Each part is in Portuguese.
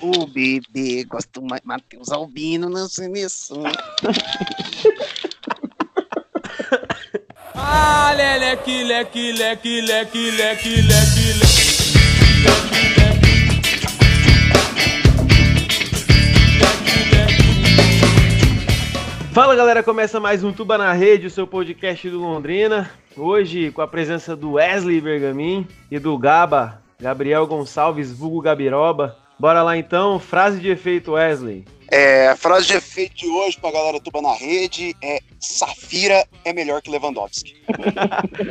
O bebê gosta mais Matheus Albino na seleção. Ah, leleque, leque, leque, leque, leque, leque, leque. Fala galera, começa mais um Tuba na Rede, o seu podcast do Londrina. Hoje com a presença do Wesley Bergamin e do Gaba, Gabriel Gonçalves, vulgo Gabiroba. Bora lá então, frase de efeito Wesley. É, a frase de efeito de hoje pra galera Tuba na Rede é Safira é melhor que Lewandowski.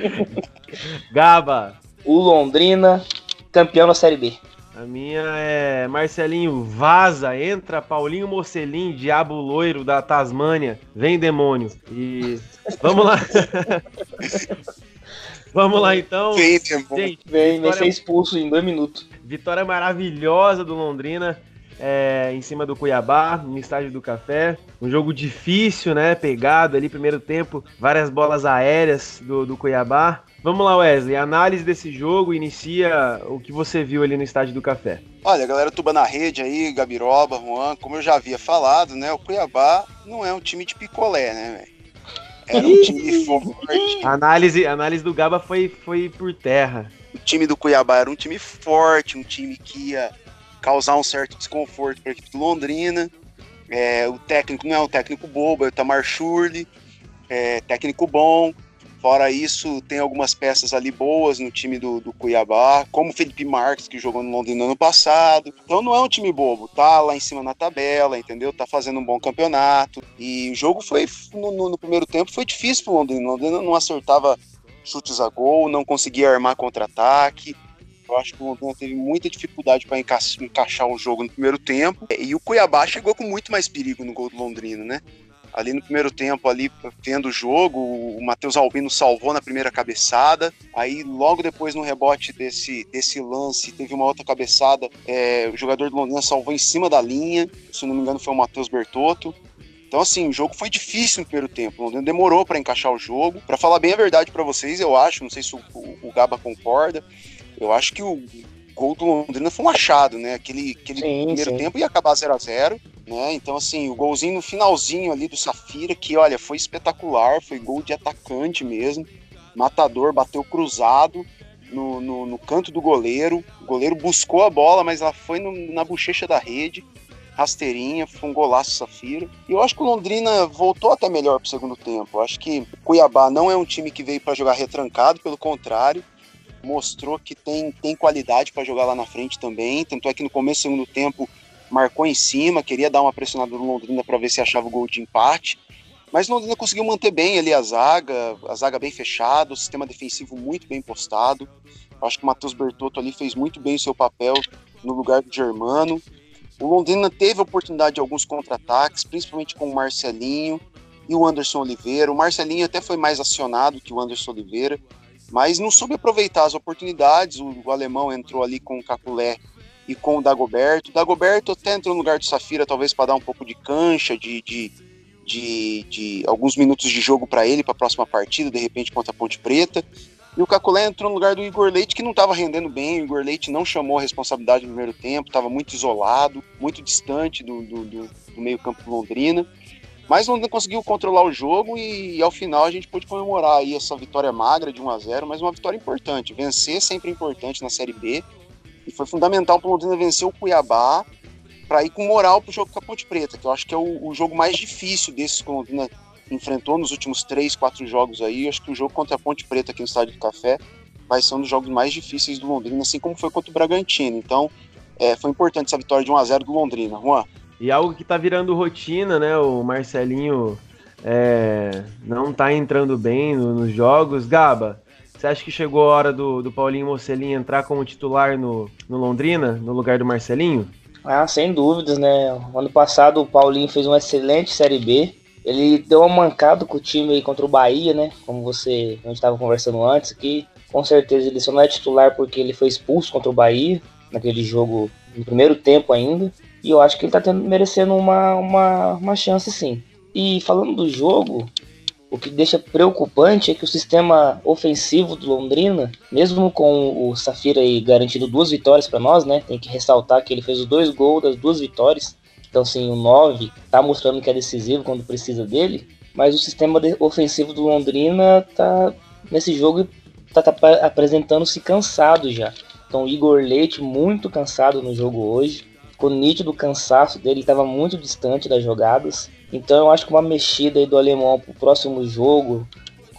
Gaba. O Londrina, campeão da Série B. A minha é Marcelinho Vaza, entra Paulinho Mocelim, diabo loiro da Tasmânia, vem demônio. E vamos lá. vamos lá então. Vem, demônio. Gente, Vem, vai ser expulso em dois minutos. Vitória maravilhosa do Londrina. É, em cima do Cuiabá, no estádio do Café. Um jogo difícil, né? Pegado ali, primeiro tempo, várias bolas aéreas do, do Cuiabá. Vamos lá, Wesley. Análise desse jogo, inicia o que você viu ali no estádio do Café. Olha, galera tuba na rede aí, Gabiroba, Juan, como eu já havia falado, né? O Cuiabá não é um time de picolé, né, velho? Era um time forte. A análise, a análise do Gaba foi, foi por terra. O time do Cuiabá era um time forte, um time que ia causar um certo desconforto para a equipe do Londrina. É, o técnico não é um técnico bobo, é o Tamar Schurli, é, técnico bom. Fora isso, tem algumas peças ali boas no time do, do Cuiabá, como o Felipe Marques, que jogou no Londrina no ano passado. Então não é um time bobo, tá lá em cima na tabela, entendeu? Tá fazendo um bom campeonato. E o jogo foi, no, no, no primeiro tempo, foi difícil pro Londrina. O Londrina não acertava chutes a gol, não conseguia armar contra-ataque. Eu acho que o Londrina teve muita dificuldade para enca encaixar o jogo no primeiro tempo. E o Cuiabá chegou com muito mais perigo no gol do Londrina, né? Ali no primeiro tempo, ali vendo o jogo, o Matheus Albino salvou na primeira cabeçada. Aí logo depois no rebote desse, desse lance teve uma outra cabeçada. É, o jogador do Londrina salvou em cima da linha. Se não me engano foi o Matheus Bertotto. Então, assim, o jogo foi difícil no primeiro tempo. O Londrina demorou para encaixar o jogo. Para falar bem a verdade para vocês, eu acho, não sei se o, o, o Gaba concorda, eu acho que o gol do Londrina foi um achado, né? Aquele, aquele sim, primeiro sim. tempo ia acabar 0 a 0 né? Então, assim, o golzinho no finalzinho ali do Safira, que olha, foi espetacular, foi gol de atacante mesmo. Matador bateu cruzado no, no, no canto do goleiro. O goleiro buscou a bola, mas ela foi no, na bochecha da rede. Rasteirinha, foi um golaço Safira. E eu acho que o Londrina voltou até melhor pro segundo tempo. Eu acho que Cuiabá não é um time que veio para jogar retrancado, pelo contrário mostrou que tem, tem qualidade para jogar lá na frente também. Tanto é que no começo do segundo tempo marcou em cima, queria dar uma pressionada no Londrina para ver se achava o gol de empate. Mas o Londrina conseguiu manter bem ali a zaga, a zaga bem fechada, o sistema defensivo muito bem postado. Acho que o Matheus Bertotto ali fez muito bem o seu papel no lugar do Germano. O Londrina teve a oportunidade de alguns contra-ataques, principalmente com o Marcelinho e o Anderson Oliveira. O Marcelinho até foi mais acionado que o Anderson Oliveira, mas não soube aproveitar as oportunidades. O, o alemão entrou ali com o Caculé e com o Dagoberto. O Dagoberto até entrou no lugar do Safira, talvez para dar um pouco de cancha, de, de, de, de alguns minutos de jogo para ele, para a próxima partida, de repente contra a Ponte Preta. E o Caculé entrou no lugar do Igor Leite, que não estava rendendo bem. O Igor Leite não chamou a responsabilidade no primeiro tempo, estava muito isolado, muito distante do, do, do, do meio-campo Londrina. Mas Londrina conseguiu controlar o jogo e, e, ao final a gente pôde comemorar aí essa vitória magra de 1 a 0 mas uma vitória importante. Vencer é sempre importante na Série B. E foi fundamental para o Londrina vencer o Cuiabá para ir com moral para o jogo com a Ponte Preta, que eu acho que é o, o jogo mais difícil desses que o Londrina enfrentou nos últimos três, quatro jogos aí. Eu acho que o jogo contra a Ponte Preta aqui no Estádio do Café vai ser um dos jogos mais difíceis do Londrina, assim como foi contra o Bragantino. Então, é, foi importante essa vitória de 1 a 0 do Londrina. Juan. E algo que tá virando rotina, né? O Marcelinho é, não tá entrando bem no, nos jogos. Gaba, você acha que chegou a hora do, do Paulinho Mocelin entrar como titular no, no Londrina, no lugar do Marcelinho? Ah, sem dúvidas, né? Ano passado o Paulinho fez uma excelente Série B. Ele deu uma mancada com o time aí contra o Bahia, né? Como você, a gente estava conversando antes aqui. Com certeza ele só não é titular porque ele foi expulso contra o Bahia, naquele jogo no primeiro tempo ainda. E eu acho que ele tá tendo, merecendo uma, uma, uma chance sim. E falando do jogo, O que deixa preocupante é que o sistema ofensivo do Londrina, mesmo com o Safira aí garantindo duas vitórias para nós, né? Tem que ressaltar que ele fez os dois gols das duas vitórias. Então, assim, o 9 tá mostrando que é decisivo quando precisa dele. Mas o sistema ofensivo do Londrina tá nesse jogo tá, tá apresentando-se cansado já. Então, Igor Leite muito cansado no jogo hoje. Ficou nítido o cansaço dele, estava muito distante das jogadas. Então eu acho que uma mexida aí do alemão pro próximo jogo,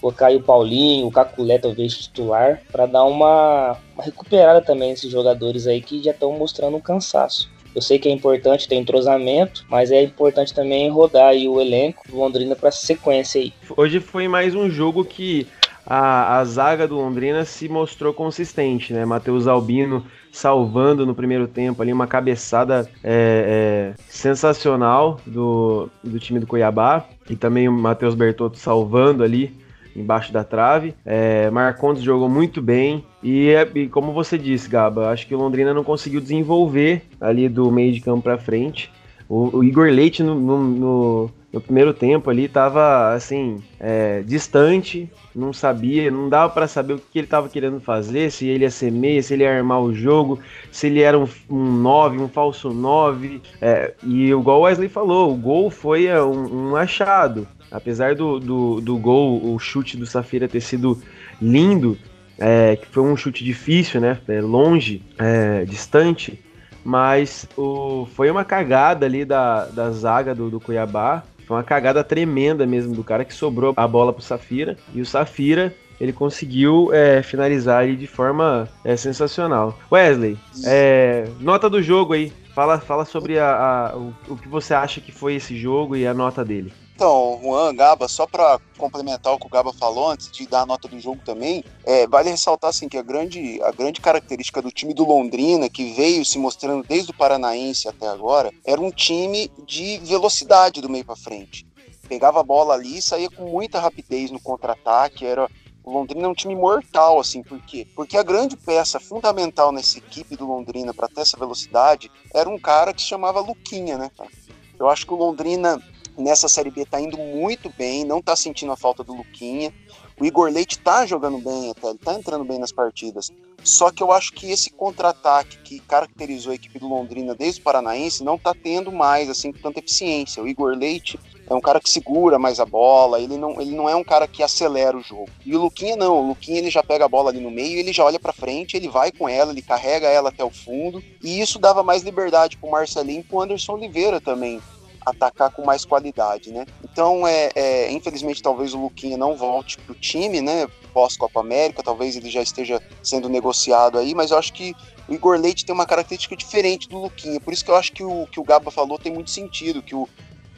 colocar aí o Paulinho, o Caculé talvez titular, para dar uma, uma, recuperada também nesses jogadores aí que já estão mostrando um cansaço. Eu sei que é importante ter entrosamento, mas é importante também rodar o elenco do Londrina para sequência aí. Hoje foi mais um jogo que a, a zaga do Londrina se mostrou consistente, né? Matheus Albino salvando no primeiro tempo ali uma cabeçada é, é, sensacional do, do time do Cuiabá e também o Matheus Bertotto salvando ali embaixo da trave. É, Marcondes jogou muito bem e, é, e, como você disse, Gaba, acho que o Londrina não conseguiu desenvolver ali do meio de campo para frente. O, o, Igor Leite no, no, no, no primeiro tempo ali tava assim é, distante, não sabia, não dava para saber o que ele estava querendo fazer, se ele ia ser meia, se ele ia armar o jogo, se ele era um, 9, um falso 9. É, e igual o Wesley falou, o gol foi é, um, um achado. Apesar do, do, do gol, o chute do Safira ter sido lindo, é, que foi um chute difícil, né? É, longe, é, distante, mas o, foi uma cagada ali da, da zaga do, do Cuiabá. Foi uma cagada tremenda mesmo do cara que sobrou a bola pro Safira. E o Safira ele conseguiu é, finalizar ele de forma é, sensacional. Wesley, é, nota do jogo aí. Fala, fala sobre a, a, o, o que você acha que foi esse jogo e a nota dele. Então, Juan, Gaba, só para complementar o que o Gaba falou antes de dar a nota do jogo também, é, vale ressaltar assim, que a grande, a grande característica do time do Londrina, que veio se mostrando desde o Paranaense até agora, era um time de velocidade do meio para frente. Pegava a bola ali saía com muita rapidez no contra-ataque, era o Londrina é um time mortal, assim, por quê? Porque a grande peça fundamental nessa equipe do Londrina para ter essa velocidade era um cara que se chamava Luquinha, né, Eu acho que o Londrina nessa Série B tá indo muito bem, não tá sentindo a falta do Luquinha. O Igor Leite tá jogando bem até, ele tá entrando bem nas partidas. Só que eu acho que esse contra-ataque que caracterizou a equipe do Londrina desde o Paranaense não tá tendo mais, assim, tanta eficiência. O Igor Leite é um cara que segura mais a bola, ele não, ele não é um cara que acelera o jogo. E o Luquinha não, o Luquinha ele já pega a bola ali no meio, ele já olha para frente, ele vai com ela, ele carrega ela até o fundo, e isso dava mais liberdade pro Marcelinho e pro Anderson Oliveira também atacar com mais qualidade, né? Então, é, é infelizmente, talvez o Luquinha não volte para o time, né? Pós-Copa América, talvez ele já esteja sendo negociado aí, mas eu acho que o Igor Leite tem uma característica diferente do Luquinha. Por isso que eu acho que o que o Gaba falou tem muito sentido, que o,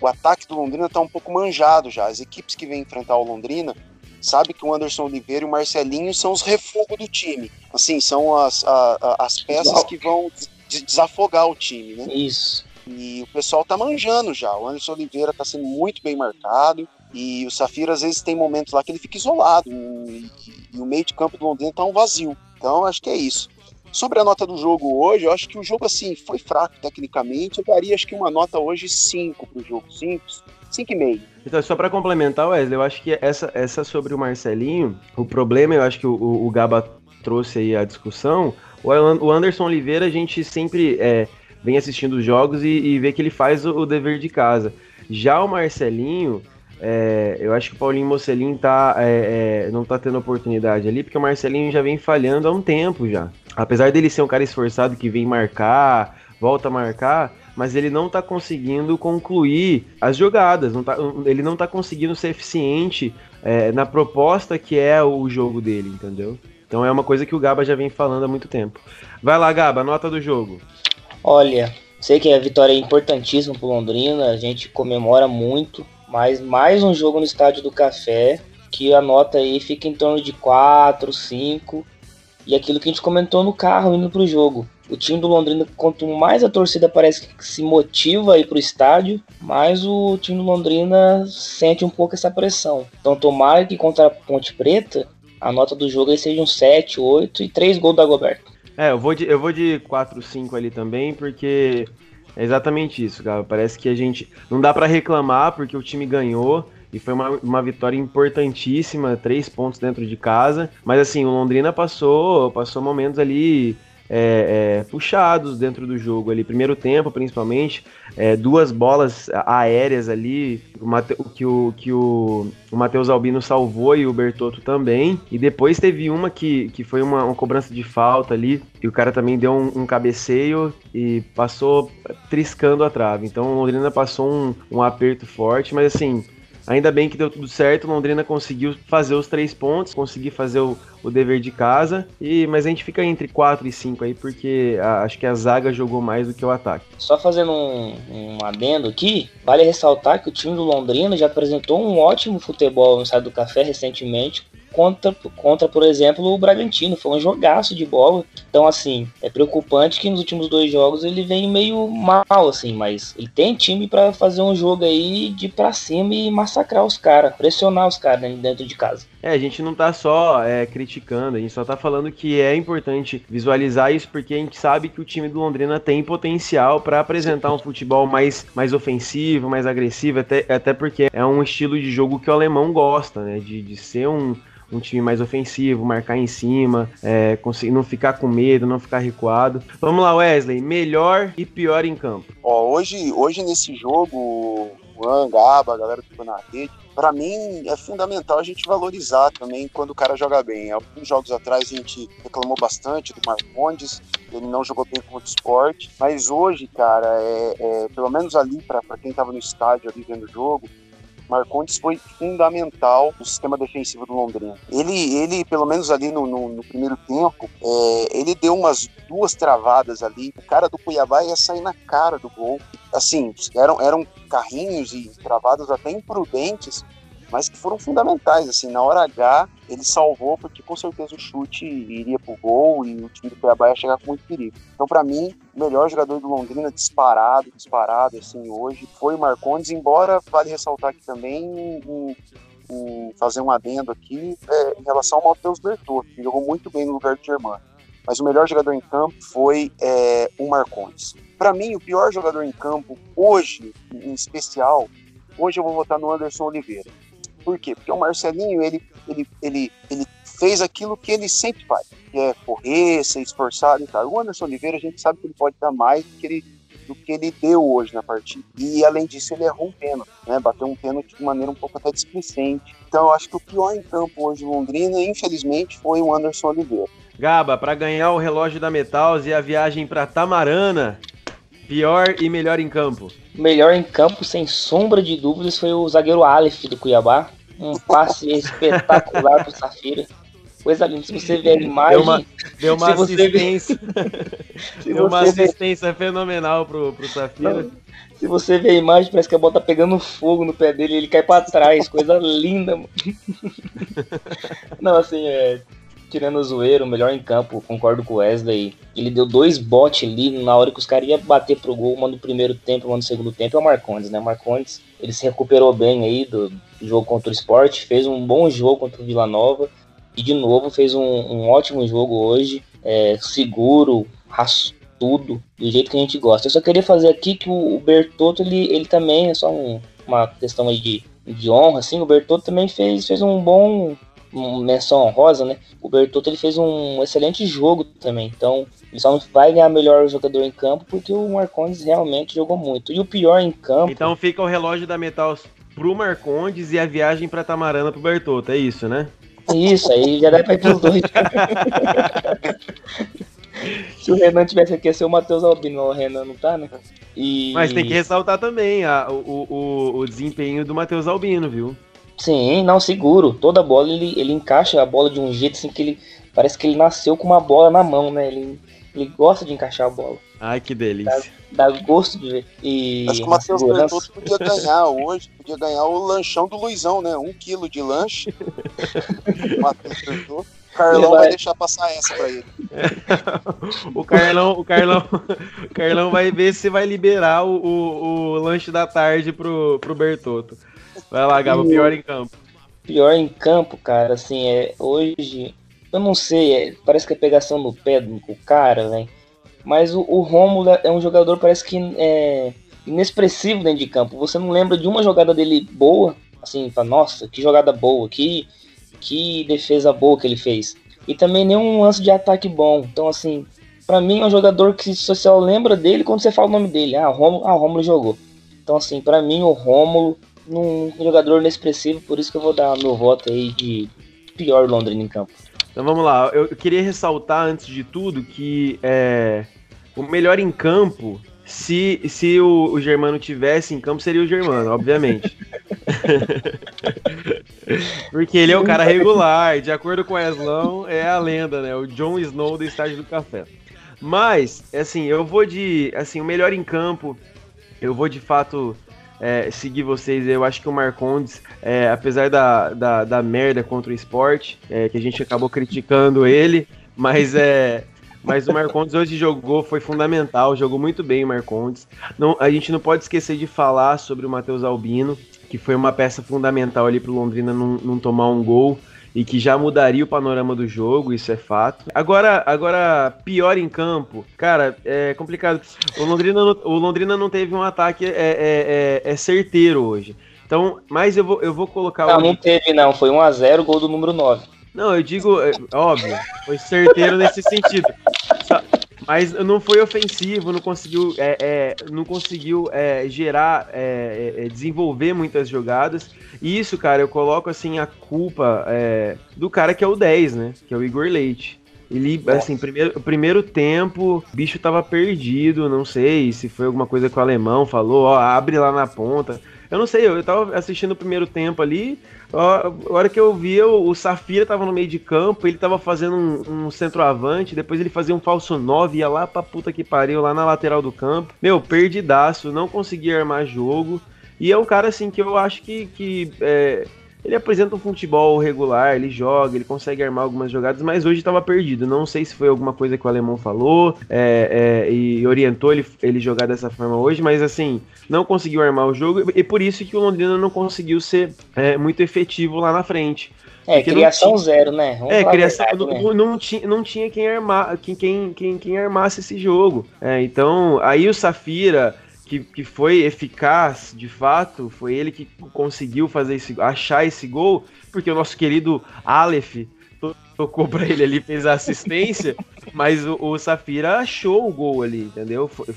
o ataque do Londrina está um pouco manjado já. As equipes que vêm enfrentar o Londrina sabe que o Anderson Oliveira e o Marcelinho são os refugos do time. Assim, são as, a, a, as peças que vão desafogar o time, né? Isso. E o pessoal tá manjando já. O Anderson Oliveira tá sendo muito bem marcado. E o Safira, às vezes, tem momentos lá que ele fica isolado. E, e o meio de campo do Londrina tá um vazio. Então, acho que é isso. Sobre a nota do jogo hoje, eu acho que o jogo, assim, foi fraco tecnicamente. Eu daria, acho que uma nota hoje 5 pro jogo. 5, 5,5. Então, só para complementar, Wesley, eu acho que essa, essa sobre o Marcelinho, o problema, eu acho que o, o Gaba trouxe aí a discussão. O Anderson Oliveira, a gente sempre é, vem assistindo os jogos e, e vê que ele faz o, o, dever de casa. Já o Marcelinho, é, eu acho que o Paulinho Mocelin tá, é, é, não tá tendo oportunidade ali, porque o Marcelinho já vem falhando há um tempo já. Apesar dele ser um cara esforçado que vem marcar, volta a marcar, mas ele não tá conseguindo concluir as jogadas, não tá, ele não tá conseguindo ser eficiente é, na proposta que é o jogo dele, entendeu? Então é uma coisa que o Gaba já vem falando há muito tempo. Vai lá, Gaba, nota do jogo. Olha, sei que a vitória é importantíssima para Londrina, a gente comemora muito, mas mais um jogo no Estádio do Café, que a nota aí fica em torno de 4, 5, e aquilo que a gente comentou no carro indo pro jogo. O time do Londrina, quanto mais a torcida parece que se motiva a ir pro estádio, mais o time do Londrina sente um pouco essa pressão. Então tomara que contra a Ponte Preta, a nota do jogo aí seja um 7, 8 e 3 gols da Goberto. É, eu vou de, eu vou de 4, 5 ali também, porque é exatamente isso, cara. Parece que a gente. Não dá para reclamar porque o time ganhou. e foi uma, uma vitória importantíssima, três pontos dentro de casa. Mas assim, o Londrina passou, passou momentos ali é, é, puxados dentro do jogo ali. Primeiro tempo, principalmente, é, duas bolas aéreas ali, o, Mate, que, o, que o, o Matheus Albino salvou e o Bertotto também. E depois teve uma que, que foi uma, uma cobrança de falta ali, e o cara também deu um, um cabeceio e passou triscando a trave. Então o Londrina passou um, um aperto forte, mas assim, Ainda bem que deu tudo certo, Londrina conseguiu fazer os três pontos, conseguir fazer o, o dever de casa, e mas a gente fica entre 4 e 5 aí, porque a, acho que a zaga jogou mais do que o ataque. Só fazendo um, um adendo aqui, vale ressaltar que o time do Londrina já apresentou um ótimo futebol no Estado do Café recentemente, contra, contra, por exemplo, o Bragantino. Foi um jogaço de bola. Então, assim, é preocupante que nos últimos dois jogos ele vem meio mal, assim, mas ele tem time para fazer um jogo aí de pra cima e massacrar os caras, pressionar os caras dentro de casa. É, a gente não tá só é, criticando, a gente só tá falando que é importante visualizar isso porque a gente sabe que o time do Londrina tem potencial para apresentar um futebol mais, mais ofensivo, mais agressivo, até, até porque é um estilo de jogo que o alemão gosta, né? De, de ser um, um time mais ofensivo, marcar em cima, é, conseguir não ficar com medo, não ficar recuado. Vamos lá, Wesley, melhor e pior em campo. Ó, hoje, hoje nesse jogo, o Angaba, a galera ficou na rede, para mim é fundamental a gente valorizar também quando o cara joga bem. Alguns jogos atrás a gente reclamou bastante do Marcondes, ele não jogou bem contra o esporte, mas hoje, cara, é, é pelo menos ali para quem tava no estádio ali vendo o jogo, Marcondes foi fundamental no sistema defensivo do Londrina. Ele, ele pelo menos ali no, no, no primeiro tempo, é, ele deu umas duas travadas ali. O cara do Cuiabá ia sair na cara do gol. Assim, eram, eram carrinhos e travadas até imprudentes, mas que foram fundamentais. Assim, na hora H, ele salvou, porque com certeza o chute iria pro gol e o time do Cuiabá ia chegar com muito perigo. Então, para mim, o melhor jogador do Londrina, disparado, disparado, assim, hoje, foi o Marcondes, embora vale ressaltar aqui também um, fazer um adendo aqui é, em relação ao Matheus Bertotto, que jogou muito bem no lugar do Germano. Mas o melhor jogador em campo foi é, o Marcondes. Para mim, o pior jogador em campo, hoje, em especial, hoje eu vou votar no Anderson Oliveira. Por quê? Porque o Marcelinho, ele, ele, ele, ele fez aquilo que ele sempre faz, que é correr, ser esforçado e tal. O Anderson Oliveira, a gente sabe que ele pode dar mais do que ele, do que ele deu hoje na partida. E, além disso, ele errou um pênalti, né? Bateu um pênalti de maneira um pouco até displicente. Então, eu acho que o pior em campo hoje em Londrina, infelizmente, foi o Anderson Oliveira. Gaba, para ganhar o relógio da Metals e a viagem para Tamarana, pior e melhor em campo? Melhor em campo, sem sombra de dúvidas, foi o zagueiro Aleph do Cuiabá. Um passe espetacular pro Safira. Coisa linda. Se você ver a imagem. Deu uma, deu uma assistência. deu uma assistência fenomenal pro, pro Safira. Não, se você ver a imagem, parece que a bola tá pegando fogo no pé dele e ele cai pra trás. Coisa linda, mano. Não, assim, é tirando o zoeiro, melhor em campo, concordo com o Wesley. Ele deu dois botes ali na hora que os caras iam bater pro gol, uma no primeiro tempo, uma no segundo tempo, é o Marcondes, né? O Marcondes, ele se recuperou bem aí do, jogo contra o Sport, fez um bom jogo contra o Vila Nova e de novo fez um, um ótimo jogo hoje, é, seguro, raçudo, do jeito que a gente gosta. Eu só queria fazer aqui que o, o Bertotto, ele, ele também, é só um, uma questão aí de, de honra, assim, o Bertotto também fez, fez um bom menção honrosa, né? O Bertotto ele fez um excelente jogo também. Então, ele só não vai ganhar melhor jogador em campo porque o Marcondes realmente jogou muito. E o pior em campo. Então fica o relógio da Metal pro Marcondes e a viagem para Tamarana pro Bertotto, é isso, né? Isso, aí já dá pra ir pros dois. Se o Renan tivesse aqui, ia ser o Matheus Albino, o Renan não tá, né? E... Mas tem que ressaltar também a, o, o, o desempenho do Matheus Albino, viu? Sim, não, seguro. Toda bola ele, ele encaixa a bola de um jeito assim que ele. Parece que ele nasceu com uma bola na mão, né? Ele, ele gosta de encaixar a bola. Ai, que delícia. Dá, dá gosto de ver. E, Acho que o Matheus Bertotto podia ganhar hoje, podia ganhar o lanchão do Luizão, né? Um quilo de lanche. Matheus Bertotto. Carlão vai... vai... deixar passar essa pra ele. o Carlão, o Carlão, o Carlão vai ver se vai liberar o, o, o lanche da tarde pro, pro Bertotto. Vai lá, Gabo, pior em campo. Pior em campo, cara, assim, é hoje. Eu não sei, é, parece que é pegação no pé do cara, velho. Mas o, o Rômulo é um jogador, parece que é inexpressivo dentro de campo. Você não lembra de uma jogada dele boa assim, fala, nossa, que jogada boa, que, que defesa boa que ele fez. E também nenhum lance de ataque bom. Então, assim, para mim é um jogador que você só lembra dele quando você fala o nome dele. Ah, o Romulo, ah, Romulo jogou. Então, assim, para mim o Rômulo um jogador inexpressivo, por isso que eu vou dar meu voto aí de pior Londrina em campo. Então vamos lá, eu, queria ressaltar antes de tudo que é, o melhor em campo, se, se o, o Germano tivesse em campo, seria o Germano, obviamente. Porque ele é o cara regular, de acordo com o Eslão, é a lenda, né? O Jon Snow do estádio do café. Mas, assim, eu vou de. Assim, o melhor em campo, eu vou de fato é, seguir vocês. Eu acho que o Marcondes, é, apesar da, da, da, merda contra o esporte, é, que a gente acabou criticando ele, mas é. Mas o Marcondes hoje jogou, foi fundamental, jogou muito bem o Marcondes. Não, a gente não pode esquecer de falar sobre o Matheus Albino, que foi uma peça fundamental ali pro Londrina não, não tomar um gol e que já mudaria o panorama do jogo, isso é fato. Agora, agora pior em campo, cara, é complicado. O Londrina, o Londrina não teve um ataque é, é, é, é certeiro hoje. Então, mas eu vou, eu vou colocar. Não, o... não teve, não. Foi 1x0, gol do número 9. Não, eu digo, é, óbvio, foi certeiro nesse sentido. Só, mas não foi ofensivo, não conseguiu, é, é, não conseguiu é, gerar, é, é, desenvolver muitas jogadas. E isso, cara, eu coloco assim a culpa é, do cara que é o 10, né? Que é o Igor Leite. Ele, assim, primeiro, primeiro tempo, o bicho tava perdido, não sei se foi alguma coisa que o alemão falou, ó, abre lá na ponta. Eu não sei, eu tava assistindo o primeiro tempo ali, a hora que eu vi, o, Safira tava no meio de campo, ele tava fazendo um, um centroavante, depois ele fazia um falso 9, ia lá pra puta que pariu, lá na lateral do campo. Meu, perdidaço, não conseguia armar jogo. E é um cara, assim, que eu acho que, que é, ele apresenta um futebol regular, ele joga, ele consegue armar algumas jogadas, mas hoje estava perdido. Não sei se foi alguma coisa que o alemão falou é, é, e orientou ele, ele jogar dessa forma hoje, mas assim, não conseguiu armar o jogo e por isso que o Londrina não conseguiu ser é, muito efetivo lá na frente. É, criação tinha, zero, né? Vamos é, criação verdade, não, né? não, tinha, não tinha quem armar, quem, quem, quem, quem armasse esse jogo. É, então, aí o Safira que, que foi eficaz, de fato, foi ele que conseguiu fazer esse, achar esse gol, porque o nosso querido Aleph tocou para ele ali, fez a assistência, mas o, o, Safira achou o gol ali, entendeu? Foi,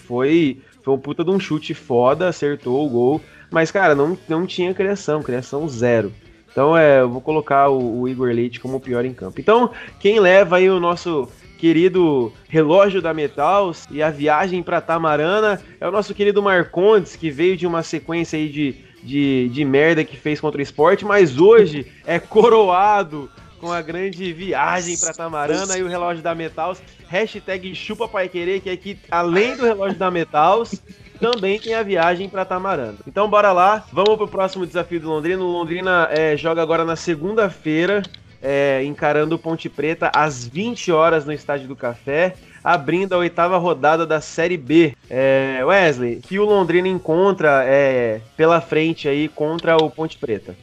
foi, um puta de um chute foda, acertou o gol, mas, cara, não, não tinha criação, criação zero. Então, é, eu vou colocar o, o Igor Leite como o pior em campo. Então, quem leva aí o nosso querido relógio da Metals e a viagem para Tamarana é o nosso querido Marcondes, que veio de uma sequência aí de, de, de merda que fez contra o esporte, mas hoje é coroado com a grande viagem para Tamarana e o relógio da Metals. Hashtag chupa pai querer, que aqui, além do relógio da Metals, também tem a viagem para Tamarana. Então bora lá, vamos pro próximo desafio do Londrina. O Londrina é, joga agora na segunda-feira é, encarando o Ponte Preta às 20 horas no Estádio do Café, abrindo a oitava rodada da Série B. É, Wesley, que o Londrina encontra é, pela frente aí contra o Ponte Preta?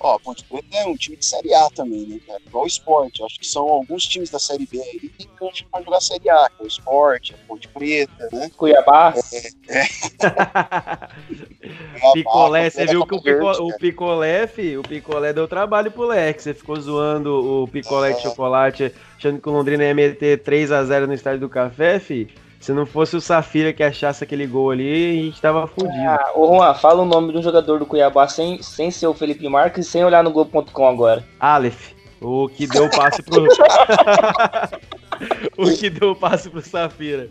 Ó, a Ponte Preta é um time de Série A também, né, cara? Igual o esporte. Acho que são alguns times da Série B aí que cantam pra jogar Série A, que é o esporte, a Ponte Preta, né? Cuiabá. É, é. picolé, você viu que o, pico, o picolé, fi, o picolé deu trabalho pro Lex. Você ficou zoando o picolé é. de chocolate, achando que o Londrina ia meter 3x0 no estádio do café, fi. Se não fosse o Safira que achasse aquele gol ali, a gente tava fudido. Ah, ô Juan, fala o nome de um jogador do Cuiabá sem, sem ser o Felipe Marques e sem olhar no Globo.com agora. Aleph, o que deu o passe pro. o que deu o passe pro Safira.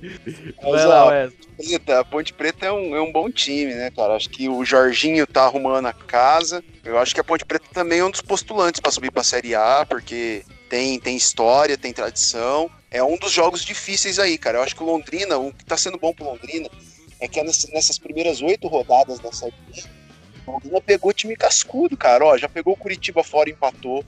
Vai lá, Preta, a Ponte Preta é um, é um bom time, né, cara? Acho que o Jorginho tá arrumando a casa. Eu acho que a Ponte Preta também é um dos postulantes para subir pra Série A, porque tem, tem história, tem tradição é um dos jogos difíceis aí, cara. Eu acho que o Londrina, o que tá sendo bom pro Londrina é que nessas primeiras oito rodadas da Série o Londrina pegou time cascudo, cara. Ó, já pegou o Curitiba fora e empatou.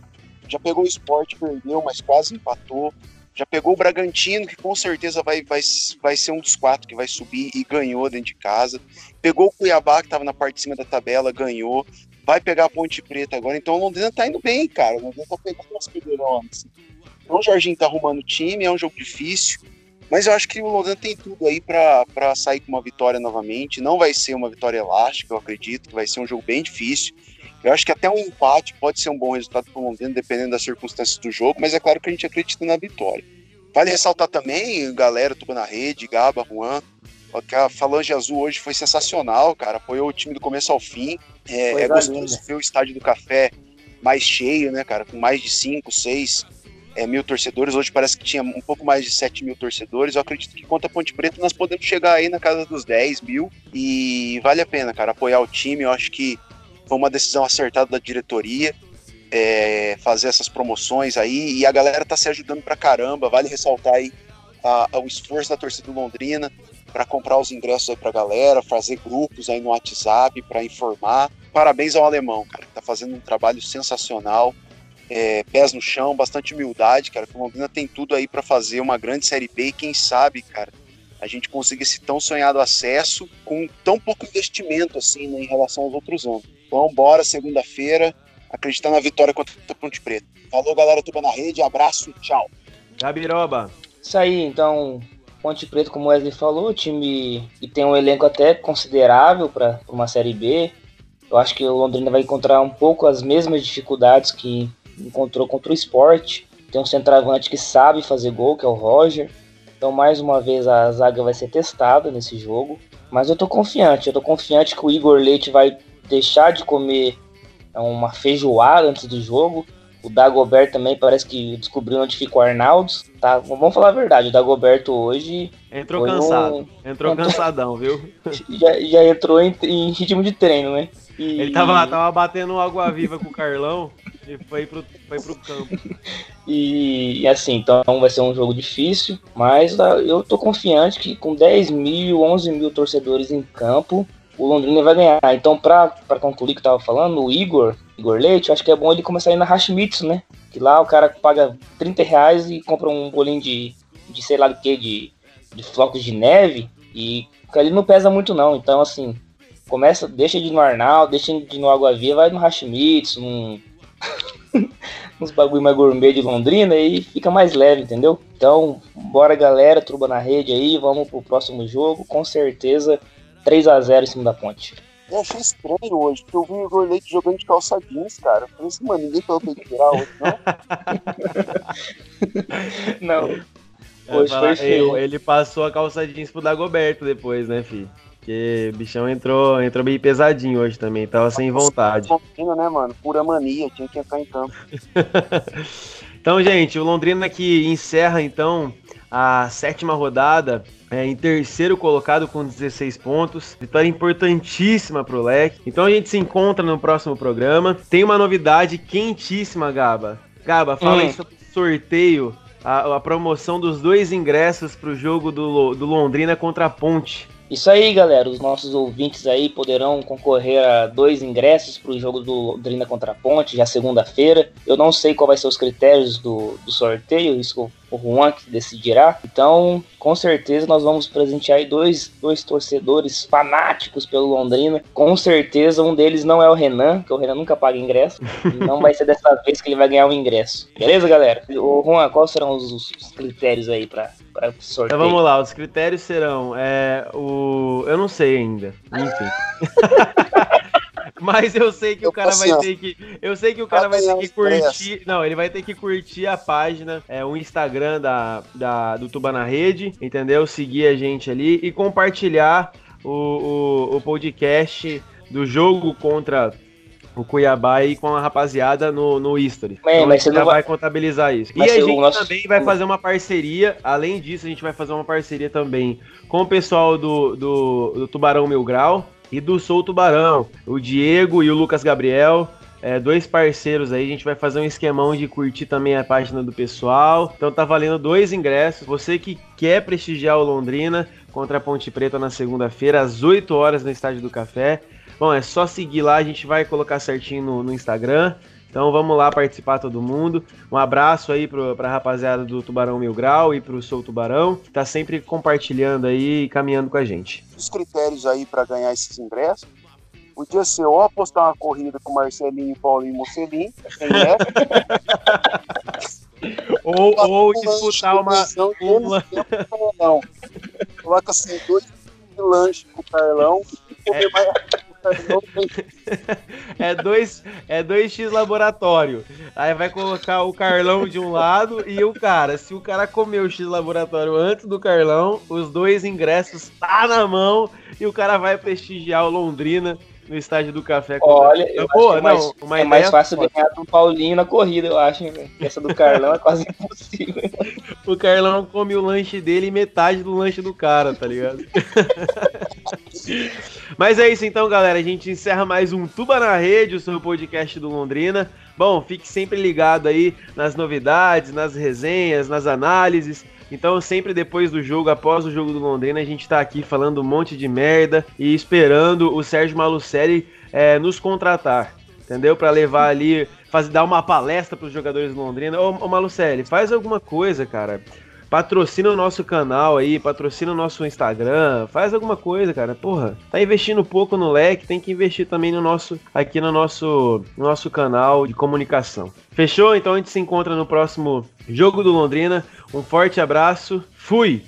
Já pegou o Sport, perdeu, mas quase empatou. Já pegou o Bragantino, que com certeza vai, vai, vai ser um dos quatro que vai subir e ganhou dentro de casa. Pegou o Cuiabá, que estava na parte de cima da tabela, ganhou. Vai pegar a Ponte Preta agora. Então o Londrina tá indo bem, cara. O Londrina tá pegando umas pedreironas. Então o Jorginho tá arrumando o time, é um jogo difícil. Mas eu acho que o Londrina tem tudo aí para sair com uma vitória novamente. Não vai ser uma vitória elástica, eu acredito, que vai ser um jogo bem difícil. Eu acho que até um empate pode ser um bom resultado para o Londrina, dependendo das circunstâncias do jogo, mas é claro que a gente acredita na vitória. Vale ressaltar também, galera, Tuba na Rede, Gaba, Juan, que a Falange Azul hoje foi sensacional, cara. Apoiou o time do começo ao fim. É, é gostoso ver o estádio do café mais cheio, né, cara? Com mais de 5, 6 é, mil torcedores. Hoje parece que tinha um pouco mais de 7 mil torcedores. Eu acredito que contra a Ponte Preta nós podemos chegar aí na casa dos 10 mil. E vale a pena, cara, apoiar o time. Eu acho que foi uma decisão acertada da diretoria. É, fazer essas promoções aí. E a galera tá se ajudando pra caramba. Vale ressaltar aí a, a, o esforço da torcida do Londrina para comprar os ingressos aí pra galera, fazer grupos aí no WhatsApp para informar. Parabéns ao alemão, cara, que tá fazendo um trabalho sensacional é, pés no chão, bastante humildade, cara. Que o Londrina tem tudo aí para fazer uma grande Série B e quem sabe, cara, a gente consiga esse tão sonhado acesso com tão pouco investimento assim né, em relação aos outros anos. Então, bora segunda-feira, acreditar na vitória contra o Ponte Preta. Falou, galera, tuba na rede, abraço, tchau. Gabiroba. Isso aí, então, Ponte Preta, como o Wesley falou, o time que tem um elenco até considerável para uma Série B. Eu acho que o Londrina vai encontrar um pouco as mesmas dificuldades que encontrou contra o esporte. Tem um centroavante que sabe fazer gol, que é o Roger. Então, mais uma vez, a zaga vai ser testada nesse jogo. Mas eu tô confiante, eu tô confiante que o Igor Leite vai deixar de comer uma feijoada antes do jogo. O Dagoberto também parece que descobriu onde fica o Arnaldo. Tá, vamos falar a verdade, o Dagoberto hoje. Entrou cansado. Um... Entrou cansadão, viu? Já, já entrou em, em ritmo de treino, né? E... Ele tava, tava batendo água viva com o Carlão e foi pro, foi pro campo. E, e, assim, então vai ser um jogo difícil, mas ah, eu tô confiante que com 10 mil, 11 mil torcedores em campo, o Londrina vai ganhar. Então, pra concluir o que eu tava falando, o Igor, Igor Leite, acho que é bom ele começar a ir na Hashmitsu, né? Que lá o cara paga 30 reais e compra um bolinho de, de sei lá do que, de, de flocos de neve, e ele não pesa muito não. Então, assim, começa, deixa de ir no Arnaldo, deixa de ir no Água Viva, vai no Hashimitsu, num, uns bagulho mais gourmet de Londrina e fica mais leve, entendeu? Então, bora galera, truba na rede aí, vamos pro próximo jogo, com certeza 3 a 0 em cima da ponte. Eu achei estranho hoje, porque eu vi o Igor Leite jogando de calça jeans, cara. Eu falei assim, mano, ninguém falou pra ele tirar hoje, não? não. Hoje foi feio. Ele passou a calça jeans pro Dagoberto depois, né, filho? Porque o bichão entrou, entrou bem pesadinho hoje também, tava sem vontade. né, mano? Pura mania, tinha que entrar em campo. então, gente, o Londrina que encerra então a sétima rodada é, em terceiro colocado com 16 pontos. Vitória importantíssima pro Leque. Então a gente se encontra no próximo programa. Tem uma novidade quentíssima, Gaba. Gaba, fala hum. aí sobre o sorteio, a, a, promoção dos dois ingressos pro jogo do, do Londrina contra a Ponte. Isso aí, galera. Os nossos ouvintes aí poderão concorrer a dois ingressos para o jogo do Londrina contra a Ponte, já segunda-feira. Eu não sei qual vai ser os critérios do, do sorteio, isso o Juan que decidirá. Então, com certeza, nós vamos presentear aí dois, dois torcedores fanáticos pelo Londrina. Com certeza, um deles não é o Renan, que o Renan nunca paga ingresso. e não vai ser dessa vez que ele vai ganhar o um ingresso. Beleza, galera? Ô, Juan, quais serão os, os critérios aí para para sorteio? Então vamos lá, os critérios serão é, o. Eu não sei ainda. Enfim. Mas eu sei que eu o cara vai ter que. Eu sei que o cara vai ter que curtir. Não, ele vai ter que curtir a página, é, o Instagram da, da, do Tuba na Rede, entendeu? Seguir a gente ali e compartilhar o, o, o podcast do jogo contra o Cuiabá aí com a rapaziada no, no History. É, então mas a gente já vai... vai contabilizar isso. Mas e a gente nosso... também vai fazer uma parceria, além disso, a gente vai fazer uma parceria também com o pessoal do, do, do Tubarão Mil Grau e do Sou Tubarão, o Diego e o Lucas Gabriel. É, dois parceiros aí, a gente vai fazer um esquemão de curtir também a página do pessoal. Então tá valendo dois ingressos. Você que quer prestigiar o Londrina contra a Ponte Preta na segunda-feira, às 8 horas no Estádio do Café. Bom, é só seguir lá, a gente vai colocar certinho no, no Instagram. Então vamos lá participar todo mundo. Um abraço aí pro, pra rapaziada do Tubarão Mil Grau e pro Sou Tubarão, que tá sempre compartilhando aí e caminhando com a gente. Os critérios aí para ganhar esses ingressos podia ser ou apostar uma corrida com Marcelinho, Paulinho e Mocelin, Ou, ou disputar uma. uma... Não. Coloca assim, dois lanches pro Carlão e comer é. mais. é dois é dois x laboratório. Aí vai colocar o Carlão de um lado e o cara. Se o cara comer o x laboratório antes do Carlão, os dois ingressos tá na mão e o cara vai prestigiar o Londrina no estádio do café. Olha, eu Boa, é mais, não, é mais fácil foda. ganhar do Paulinho na corrida, eu acho. Hein, Essa do Carlão é quase impossível. o Carlão come o lanche dele e metade do lanche do cara, tá ligado? Mas é isso então, galera. A gente encerra mais um Tuba na Rede, o seu podcast do Londrina. Bom, fique sempre ligado aí nas novidades, nas resenhas, nas análises. Então, sempre depois do jogo, após o jogo do Londrina, a gente tá aqui falando um monte de merda e esperando o Sérgio Malucelli é, nos contratar. Entendeu? Para levar ali, fazer, dar uma palestra para os jogadores do Londrina. Ô, ô Malucelli, faz alguma coisa, cara patrocina o nosso canal aí, patrocina o nosso Instagram, faz alguma coisa, cara. Porra, tá investindo pouco no leque, tem que investir também no nosso, aqui no nosso, no nosso canal de comunicação. Fechou? Então a gente se encontra no próximo Jogo do Londrina. Um forte abraço. Fui!